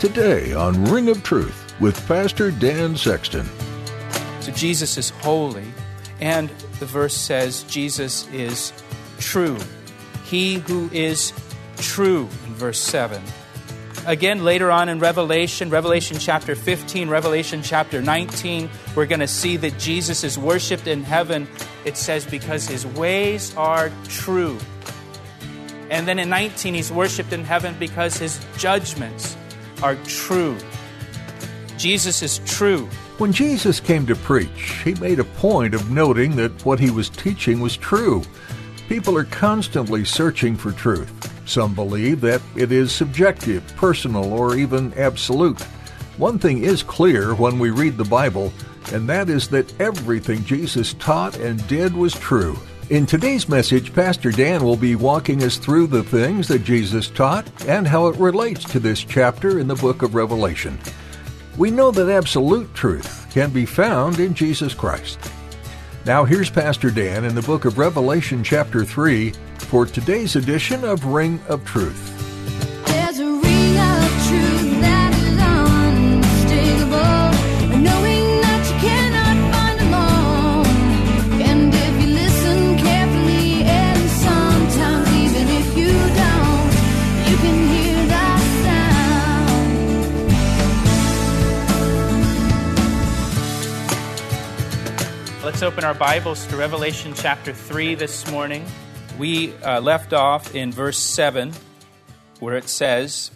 Today on Ring of Truth with Pastor Dan Sexton. So Jesus is holy, and the verse says Jesus is true. He who is true, in verse 7. Again, later on in Revelation, Revelation chapter 15, Revelation chapter 19, we're going to see that Jesus is worshiped in heaven. It says, because his ways are true. And then in 19, he's worshiped in heaven because his judgments are true. Jesus is true. When Jesus came to preach, he made a point of noting that what he was teaching was true. People are constantly searching for truth. Some believe that it is subjective, personal, or even absolute. One thing is clear when we read the Bible, and that is that everything Jesus taught and did was true. In today's message, Pastor Dan will be walking us through the things that Jesus taught and how it relates to this chapter in the book of Revelation. We know that absolute truth can be found in Jesus Christ. Now, here's Pastor Dan in the book of Revelation, chapter 3, for today's edition of Ring of Truth. Let's open our Bibles to Revelation chapter 3 this morning. We uh, left off in verse 7, where it says,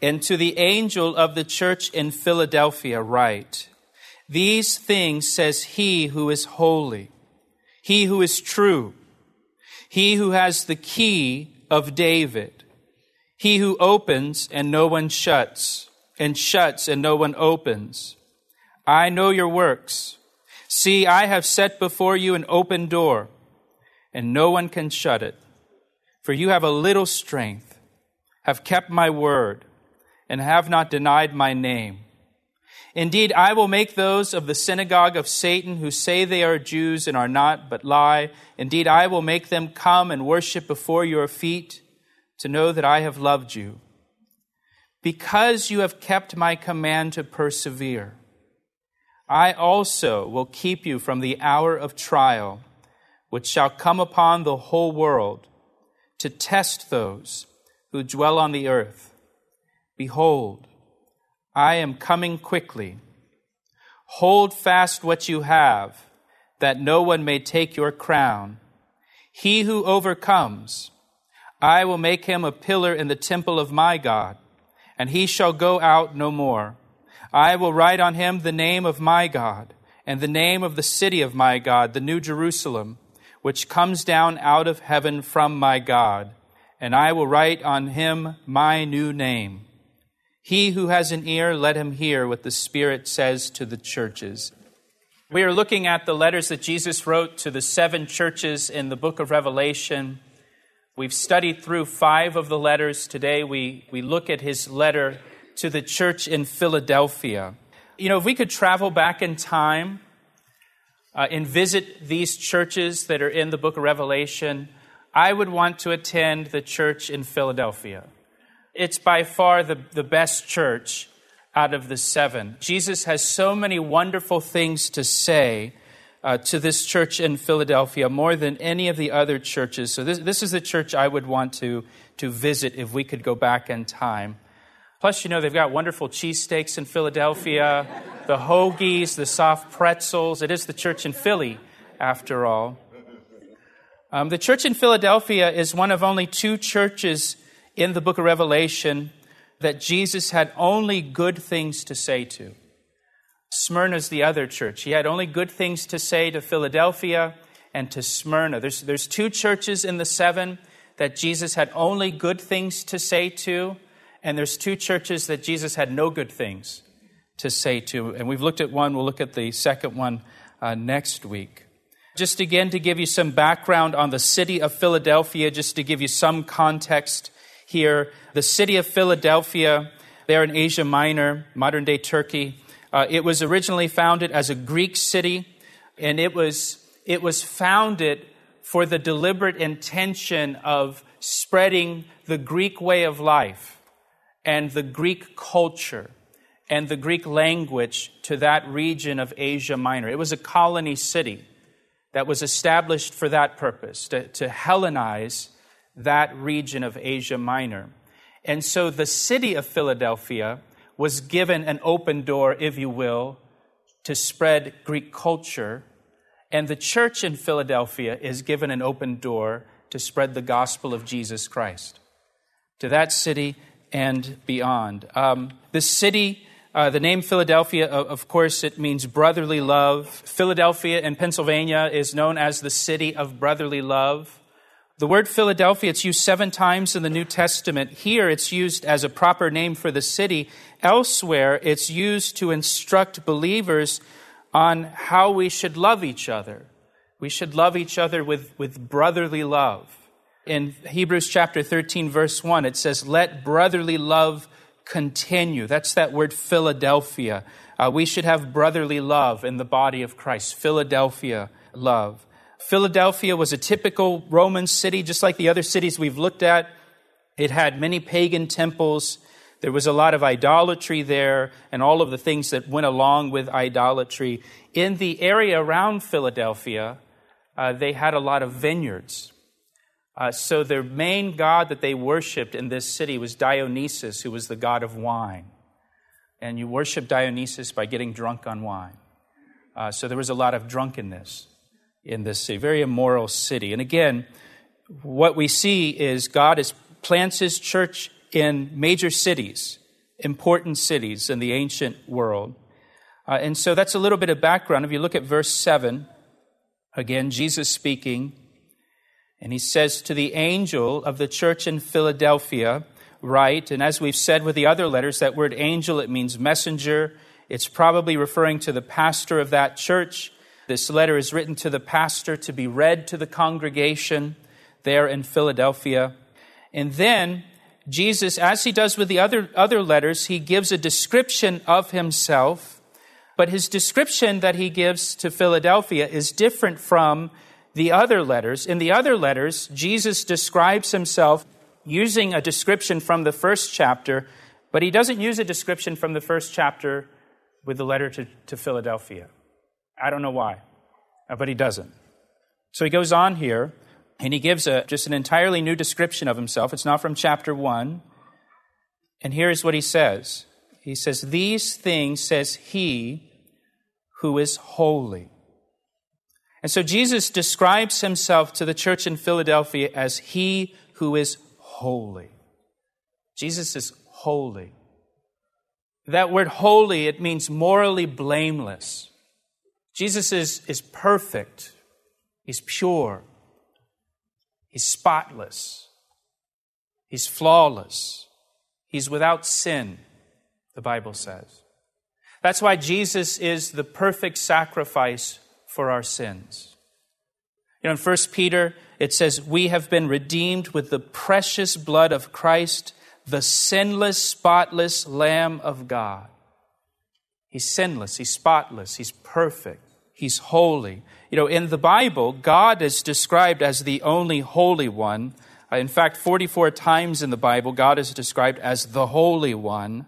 And to the angel of the church in Philadelphia write, These things says he who is holy, he who is true, he who has the key of David, he who opens and no one shuts, and shuts and no one opens. I know your works. See, I have set before you an open door, and no one can shut it. For you have a little strength, have kept my word, and have not denied my name. Indeed, I will make those of the synagogue of Satan who say they are Jews and are not, but lie. Indeed, I will make them come and worship before your feet to know that I have loved you. Because you have kept my command to persevere. I also will keep you from the hour of trial, which shall come upon the whole world, to test those who dwell on the earth. Behold, I am coming quickly. Hold fast what you have, that no one may take your crown. He who overcomes, I will make him a pillar in the temple of my God, and he shall go out no more. I will write on him the name of my God and the name of the city of my God, the New Jerusalem, which comes down out of heaven from my God. And I will write on him my new name. He who has an ear, let him hear what the Spirit says to the churches. We are looking at the letters that Jesus wrote to the seven churches in the book of Revelation. We've studied through five of the letters. Today we, we look at his letter to the church in Philadelphia. You know, if we could travel back in time uh, and visit these churches that are in the book of Revelation, I would want to attend the church in Philadelphia. It's by far the, the best church out of the seven. Jesus has so many wonderful things to say uh, to this church in Philadelphia more than any of the other churches. So, this, this is the church I would want to, to visit if we could go back in time. Plus, you know, they've got wonderful cheesesteaks in Philadelphia, the hoagies, the soft pretzels. It is the church in Philly, after all. Um, the church in Philadelphia is one of only two churches in the book of Revelation that Jesus had only good things to say to. Smyrna's the other church. He had only good things to say to Philadelphia and to Smyrna. There's, there's two churches in the seven that Jesus had only good things to say to. And there's two churches that Jesus had no good things to say to. And we've looked at one, we'll look at the second one uh, next week. Just again to give you some background on the city of Philadelphia, just to give you some context here. The city of Philadelphia, there in Asia Minor, modern day Turkey, uh, it was originally founded as a Greek city, and it was, it was founded for the deliberate intention of spreading the Greek way of life and the Greek culture and the Greek language to that region of Asia Minor. It was a colony city that was established for that purpose, to, to Hellenize that region of Asia Minor. And so the city of Philadelphia was given an open door, if you will, to spread Greek culture. And the church in Philadelphia is given an open door to spread the gospel of Jesus Christ to that city and beyond. Um, the city uh, the name Philadelphia, of course, it means brotherly love. Philadelphia in Pennsylvania is known as the city of brotherly love. The word Philadelphia, it's used seven times in the New Testament. Here, it's used as a proper name for the city. Elsewhere, it's used to instruct believers on how we should love each other. We should love each other with, with brotherly love. In Hebrews chapter 13, verse 1, it says, Let brotherly love continue. That's that word Philadelphia. Uh, we should have brotherly love in the body of Christ. Philadelphia love. Philadelphia was a typical Roman city, just like the other cities we've looked at. It had many pagan temples. There was a lot of idolatry there and all of the things that went along with idolatry. In the area around Philadelphia, uh, they had a lot of vineyards. Uh, so their main god that they worshipped in this city was Dionysus, who was the god of wine. And you worship Dionysus by getting drunk on wine. Uh, so there was a lot of drunkenness in this city, very immoral city. And again, what we see is God is, plants his church in major cities, important cities in the ancient world. Uh, and so that's a little bit of background. If you look at verse 7, again, Jesus speaking, and he says to the angel of the church in Philadelphia, write, and as we've said with the other letters, that word angel, it means messenger. It's probably referring to the pastor of that church. This letter is written to the pastor to be read to the congregation there in Philadelphia. And then Jesus, as he does with the other, other letters, he gives a description of himself, but his description that he gives to Philadelphia is different from the other letters. In the other letters, Jesus describes himself using a description from the first chapter, but he doesn't use a description from the first chapter with the letter to, to Philadelphia. I don't know why, uh, but he doesn't. So he goes on here and he gives a, just an entirely new description of himself. It's not from chapter 1. And here's what he says He says, These things says he who is holy. And so Jesus describes himself to the church in Philadelphia as he who is holy. Jesus is holy. That word holy, it means morally blameless. Jesus is, is perfect. He's pure. He's spotless. He's flawless. He's without sin, the Bible says. That's why Jesus is the perfect sacrifice for our sins. You know, in 1 Peter, it says, We have been redeemed with the precious blood of Christ, the sinless, spotless Lamb of God. He's sinless, He's spotless, He's perfect, He's holy. You know, in the Bible, God is described as the only holy one. Uh, in fact, 44 times in the Bible, God is described as the Holy One.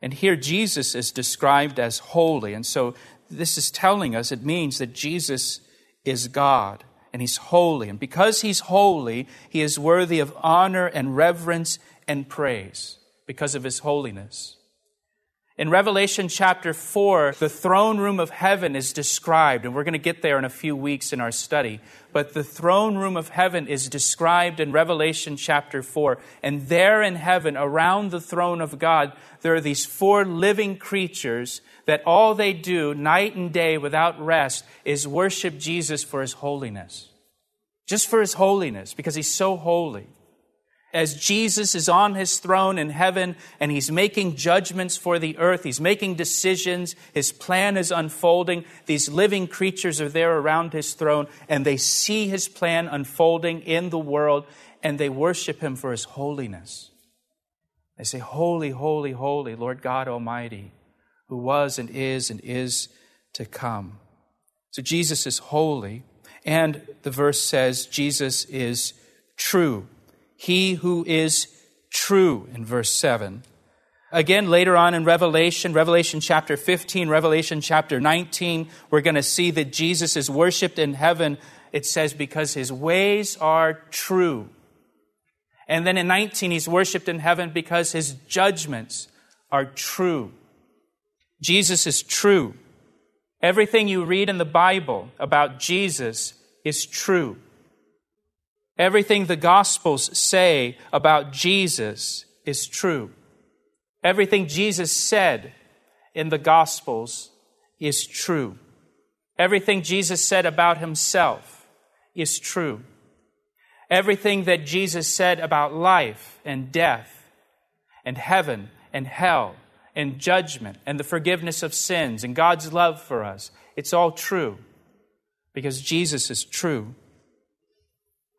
And here Jesus is described as holy. And so this is telling us it means that Jesus is God and he's holy. And because he's holy, he is worthy of honor and reverence and praise because of his holiness. In Revelation chapter 4, the throne room of heaven is described, and we're going to get there in a few weeks in our study. But the throne room of heaven is described in Revelation chapter 4. And there in heaven, around the throne of God, there are these four living creatures that all they do night and day without rest is worship Jesus for his holiness. Just for his holiness, because he's so holy. As Jesus is on his throne in heaven and he's making judgments for the earth, he's making decisions, his plan is unfolding. These living creatures are there around his throne and they see his plan unfolding in the world and they worship him for his holiness. They say, Holy, holy, holy, Lord God Almighty, who was and is and is to come. So Jesus is holy, and the verse says Jesus is true. He who is true in verse 7. Again, later on in Revelation, Revelation chapter 15, Revelation chapter 19, we're going to see that Jesus is worshiped in heaven. It says, because his ways are true. And then in 19, he's worshiped in heaven because his judgments are true. Jesus is true. Everything you read in the Bible about Jesus is true. Everything the Gospels say about Jesus is true. Everything Jesus said in the Gospels is true. Everything Jesus said about himself is true. Everything that Jesus said about life and death and heaven and hell and judgment and the forgiveness of sins and God's love for us, it's all true because Jesus is true.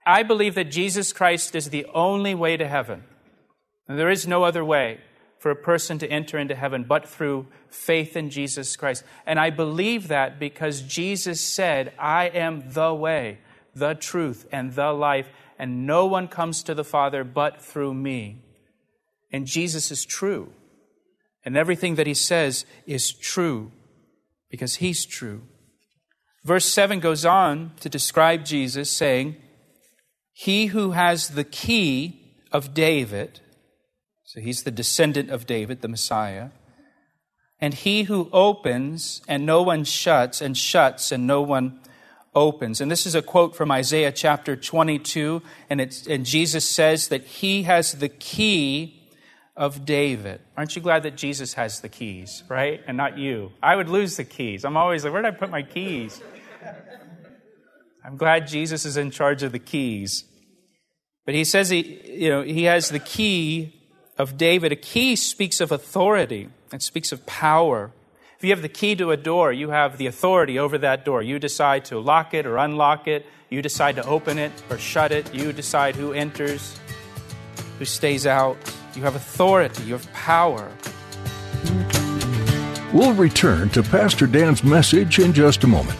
I believe that Jesus Christ is the only way to heaven. And there is no other way for a person to enter into heaven but through faith in Jesus Christ. And I believe that because Jesus said, I am the way, the truth, and the life, and no one comes to the Father but through me. And Jesus is true. And everything that he says is true because he's true. Verse 7 goes on to describe Jesus, saying, he who has the key of David, so he's the descendant of David, the Messiah, and he who opens and no one shuts, and shuts and no one opens. And this is a quote from Isaiah chapter 22, and, it's, and Jesus says that he has the key of David. Aren't you glad that Jesus has the keys, right? And not you. I would lose the keys. I'm always like, where did I put my keys? I'm glad Jesus is in charge of the keys. But he says he, you know, he has the key of David. A key speaks of authority, it speaks of power. If you have the key to a door, you have the authority over that door. You decide to lock it or unlock it. You decide to open it or shut it. You decide who enters, who stays out. You have authority, you have power. We'll return to Pastor Dan's message in just a moment.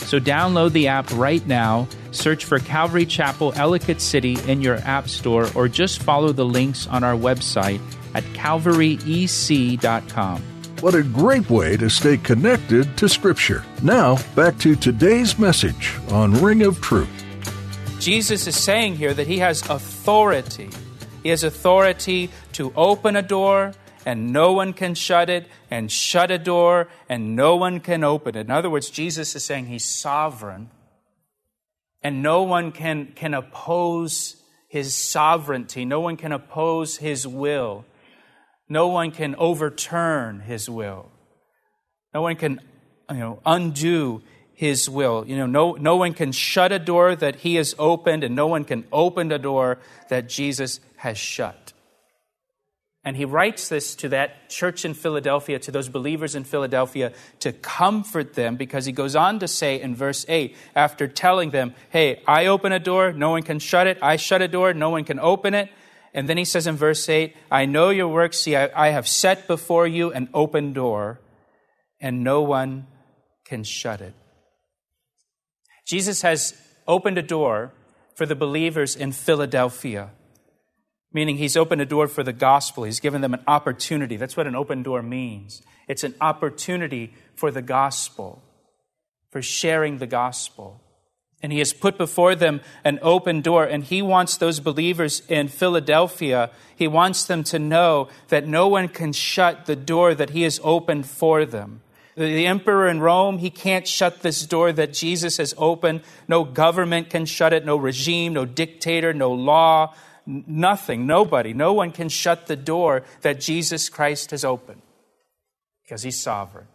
So download the app right now, search for Calvary Chapel Ellicott City in your app store, or just follow the links on our website at calvaryec.com. What a great way to stay connected to Scripture. Now, back to today's message on Ring of Truth. Jesus is saying here that he has authority. He has authority to open a door and no one can shut it, and shut a door, and no one can open it. In other words, Jesus is saying he's sovereign, and no one can, can oppose his sovereignty. No one can oppose his will. No one can overturn his will. No one can you know, undo his will. You know, no, no one can shut a door that he has opened, and no one can open a door that Jesus has shut. And he writes this to that church in Philadelphia, to those believers in Philadelphia, to comfort them because he goes on to say in verse 8, after telling them, Hey, I open a door, no one can shut it. I shut a door, no one can open it. And then he says in verse 8, I know your works. See, I, I have set before you an open door, and no one can shut it. Jesus has opened a door for the believers in Philadelphia meaning he's opened a door for the gospel. He's given them an opportunity. That's what an open door means. It's an opportunity for the gospel, for sharing the gospel. And he has put before them an open door, and he wants those believers in Philadelphia, he wants them to know that no one can shut the door that he has opened for them. The emperor in Rome, he can't shut this door that Jesus has opened. No government can shut it, no regime, no dictator, no law, nothing, nobody, no one can shut the door that Jesus Christ has opened because he's sovereign.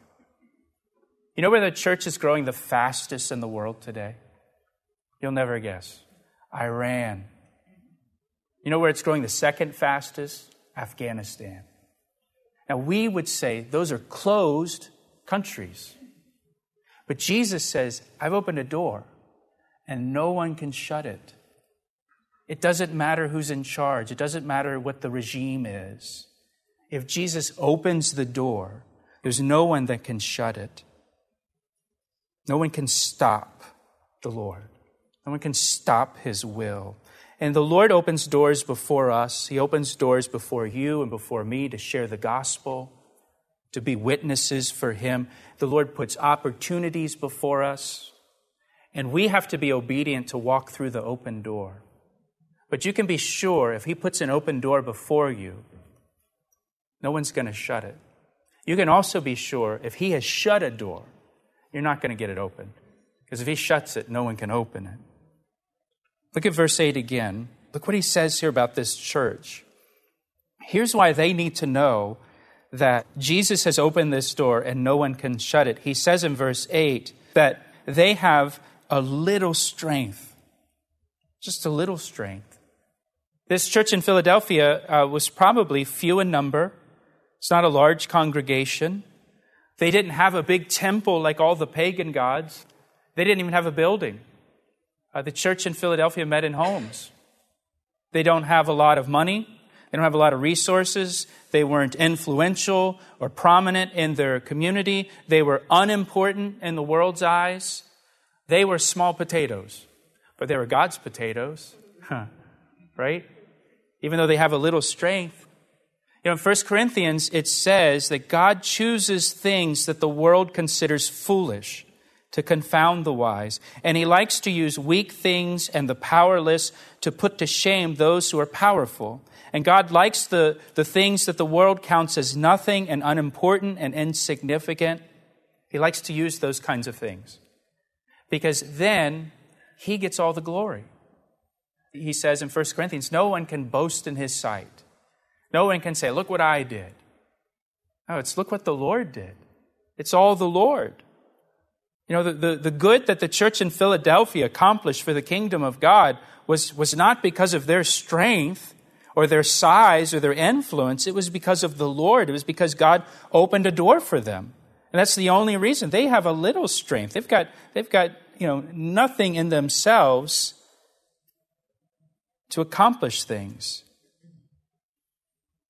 You know where the church is growing the fastest in the world today? You'll never guess. Iran. You know where it's growing the second fastest? Afghanistan. Now, we would say those are closed countries. But Jesus says, I've opened a door and no one can shut it. It doesn't matter who's in charge, it doesn't matter what the regime is. If Jesus opens the door, there's no one that can shut it. No one can stop the Lord. No one can stop his will. And the Lord opens doors before us. He opens doors before you and before me to share the gospel, to be witnesses for him. The Lord puts opportunities before us. And we have to be obedient to walk through the open door. But you can be sure if He puts an open door before you, no one's going to shut it. You can also be sure if He has shut a door, you're not going to get it open. Because if He shuts it, no one can open it. Look at verse 8 again. Look what He says here about this church. Here's why they need to know that Jesus has opened this door and no one can shut it. He says in verse 8 that they have a little strength, just a little strength. This church in Philadelphia uh, was probably few in number. It's not a large congregation. They didn't have a big temple like all the pagan gods. They didn't even have a building. Uh, the church in Philadelphia met in homes. They don't have a lot of money. They don't have a lot of resources. They weren't influential or prominent in their community. They were unimportant in the world's eyes. They were small potatoes, but they were God's potatoes, right? Even though they have a little strength. You know, in 1 Corinthians, it says that God chooses things that the world considers foolish to confound the wise. And he likes to use weak things and the powerless to put to shame those who are powerful. And God likes the, the things that the world counts as nothing and unimportant and insignificant. He likes to use those kinds of things because then he gets all the glory. He says in 1 Corinthians, no one can boast in his sight. No one can say, look what I did. No, it's look what the Lord did. It's all the Lord. You know, the, the, the, good that the church in Philadelphia accomplished for the kingdom of God was, was not because of their strength or their size or their influence. It was because of the Lord. It was because God opened a door for them. And that's the only reason. They have a little strength. They've got, they've got, you know, nothing in themselves to accomplish things.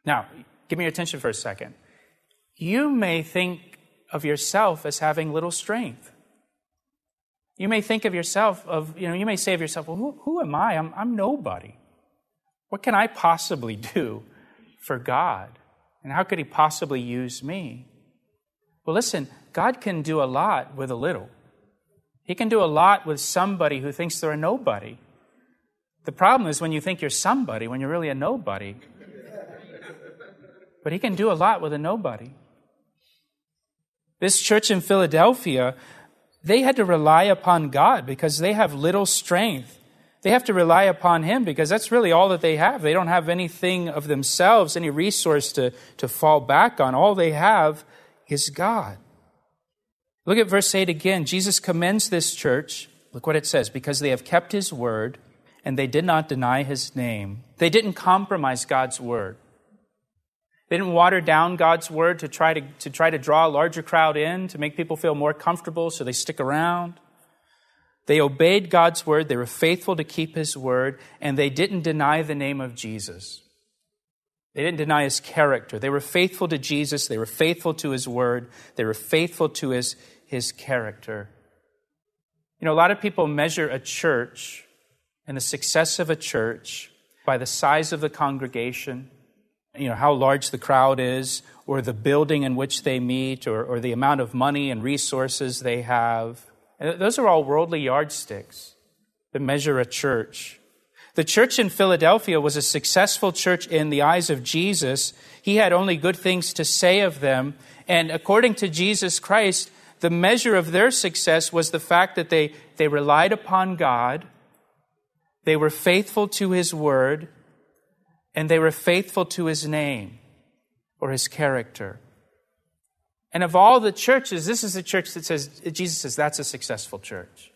Now, give me your attention for a second. You may think of yourself as having little strength. You may think of yourself of, you know, you may say of yourself, well, who, who am I? I'm, I'm nobody. What can I possibly do for God? And how could He possibly use me? Well, listen, God can do a lot with a little. He can do a lot with somebody who thinks they're a nobody. The problem is when you think you're somebody when you're really a nobody. But He can do a lot with a nobody. This church in Philadelphia, they had to rely upon God because they have little strength. They have to rely upon Him because that's really all that they have. They don't have anything of themselves, any resource to, to fall back on. All they have is God. Look at verse 8 again. Jesus commends this church. Look what it says because they have kept his word and they did not deny his name. They didn't compromise God's word. They didn't water down God's word to try to, to try to draw a larger crowd in, to make people feel more comfortable so they stick around. They obeyed God's word, they were faithful to keep his word, and they didn't deny the name of Jesus. They didn't deny his character. They were faithful to Jesus. They were faithful to his word. They were faithful to his, his character. You know, a lot of people measure a church and the success of a church by the size of the congregation, you know, how large the crowd is, or the building in which they meet, or, or the amount of money and resources they have. And those are all worldly yardsticks. that measure a church. The church in Philadelphia was a successful church in the eyes of Jesus. He had only good things to say of them. And according to Jesus Christ, the measure of their success was the fact that they, they relied upon God, they were faithful to His word, and they were faithful to His name or His character. And of all the churches, this is the church that says, Jesus says, that's a successful church.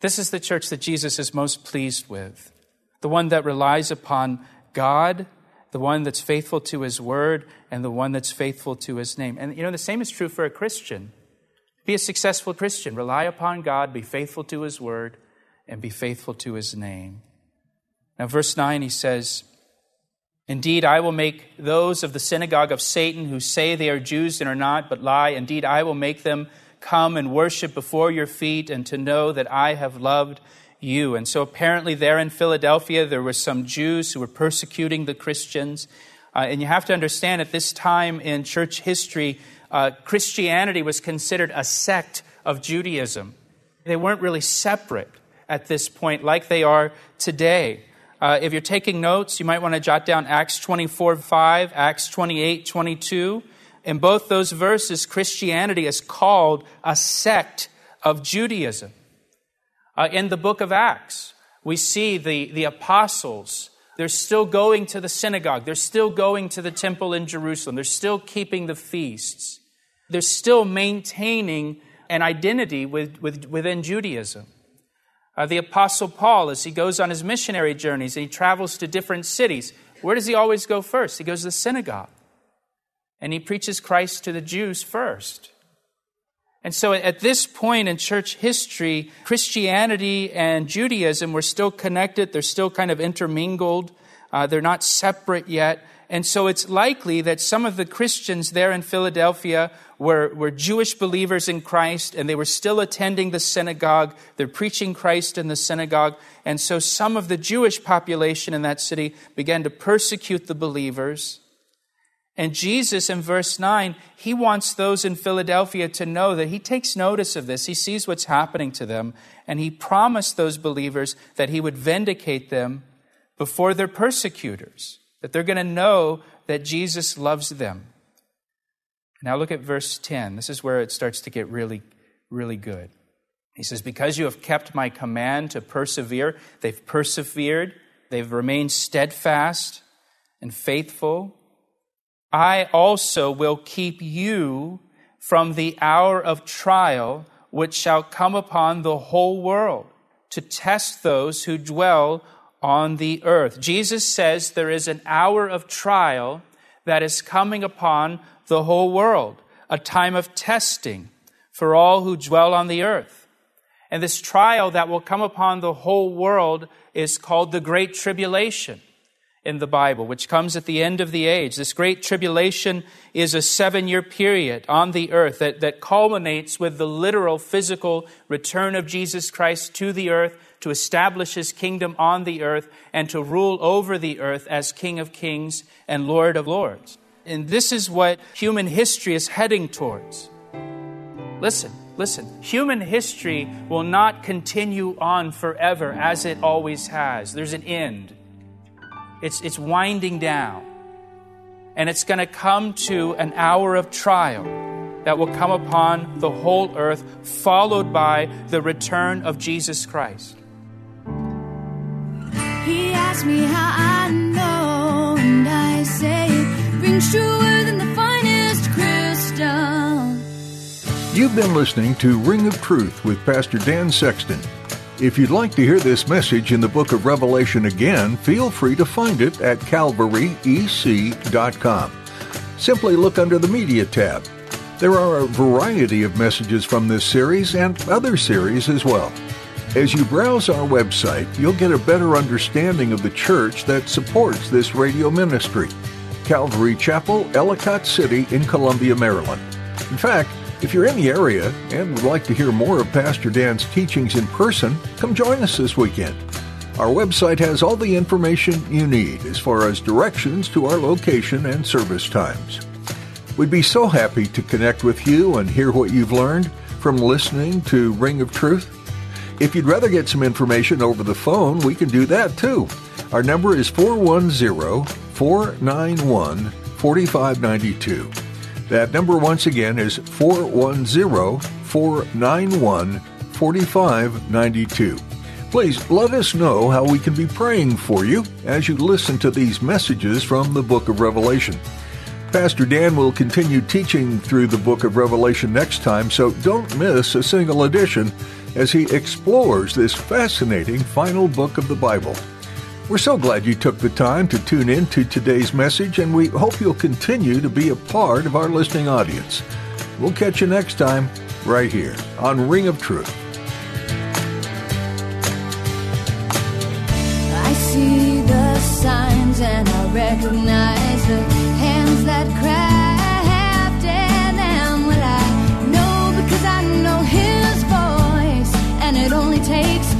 This is the church that Jesus is most pleased with. The one that relies upon God, the one that's faithful to his word, and the one that's faithful to his name. And you know, the same is true for a Christian. Be a successful Christian. Rely upon God, be faithful to his word, and be faithful to his name. Now, verse 9, he says, Indeed, I will make those of the synagogue of Satan who say they are Jews and are not, but lie. Indeed, I will make them come and worship before your feet and to know that I have loved you. And so apparently, there in Philadelphia, there were some Jews who were persecuting the Christians. Uh, and you have to understand at this time in church history, uh, Christianity was considered a sect of Judaism. They weren't really separate at this point like they are today. Uh, if you're taking notes, you might want to jot down Acts 24 5, Acts 28 22. In both those verses, Christianity is called a sect of Judaism. Uh, in the book of Acts, we see the, the apostles. They're still going to the synagogue. They're still going to the temple in Jerusalem. They're still keeping the feasts. They're still maintaining an identity with, with, within Judaism. Uh, the Apostle Paul, as he goes on his missionary journeys and he travels to different cities, where does he always go first? He goes to the synagogue and he preaches Christ to the Jews first. And so at this point in church history, Christianity and Judaism were still connected. They're still kind of intermingled. Uh, they're not separate yet. And so it's likely that some of the Christians there in Philadelphia were, were Jewish believers in Christ and they were still attending the synagogue. They're preaching Christ in the synagogue. And so some of the Jewish population in that city began to persecute the believers. And Jesus, in verse 9, he wants those in Philadelphia to know that he takes notice of this. He sees what's happening to them, and he promised those believers that he would vindicate them before their persecutors, that they're going to know that Jesus loves them. Now look at verse 10. This is where it starts to get really, really good. He says, Because you have kept my command to persevere, they've persevered, they've remained steadfast and faithful. I also will keep you from the hour of trial which shall come upon the whole world to test those who dwell on the earth. Jesus says there is an hour of trial that is coming upon the whole world, a time of testing for all who dwell on the earth. And this trial that will come upon the whole world is called the Great Tribulation in the Bible, which comes at the end of the age. This great tribulation is a seven year period on the earth that, that culminates with the literal physical return of Jesus Christ to the earth to establish his kingdom on the earth and to rule over the earth as King of kings and Lord of lords. And this is what human history is heading towards. Listen, listen. Human history will not continue on forever as it always has. There's an end. It's, it's winding down. And it's going to come to an hour of trial that will come upon the whole earth, followed by the return of Jesus Christ. He asked me how I know, and I say it rings truer than the finest crystal. You've been listening to Ring of Truth with Pastor Dan Sexton. If you'd like to hear this message in the book of Revelation again, feel free to find it at calvaryec.com. Simply look under the Media tab. There are a variety of messages from this series and other series as well. As you browse our website, you'll get a better understanding of the church that supports this radio ministry Calvary Chapel, Ellicott City in Columbia, Maryland. In fact, if you're in the area and would like to hear more of Pastor Dan's teachings in person, come join us this weekend. Our website has all the information you need as far as directions to our location and service times. We'd be so happy to connect with you and hear what you've learned from listening to Ring of Truth. If you'd rather get some information over the phone, we can do that too. Our number is 410 491 4592. That number once again is 410 491 4592. Please let us know how we can be praying for you as you listen to these messages from the book of Revelation. Pastor Dan will continue teaching through the book of Revelation next time, so don't miss a single edition as he explores this fascinating final book of the Bible. We're so glad you took the time to tune in to today's message, and we hope you'll continue to be a part of our listening audience. We'll catch you next time, right here on Ring of Truth. I see the signs and I recognize the hands that I know because I know His voice, and it only takes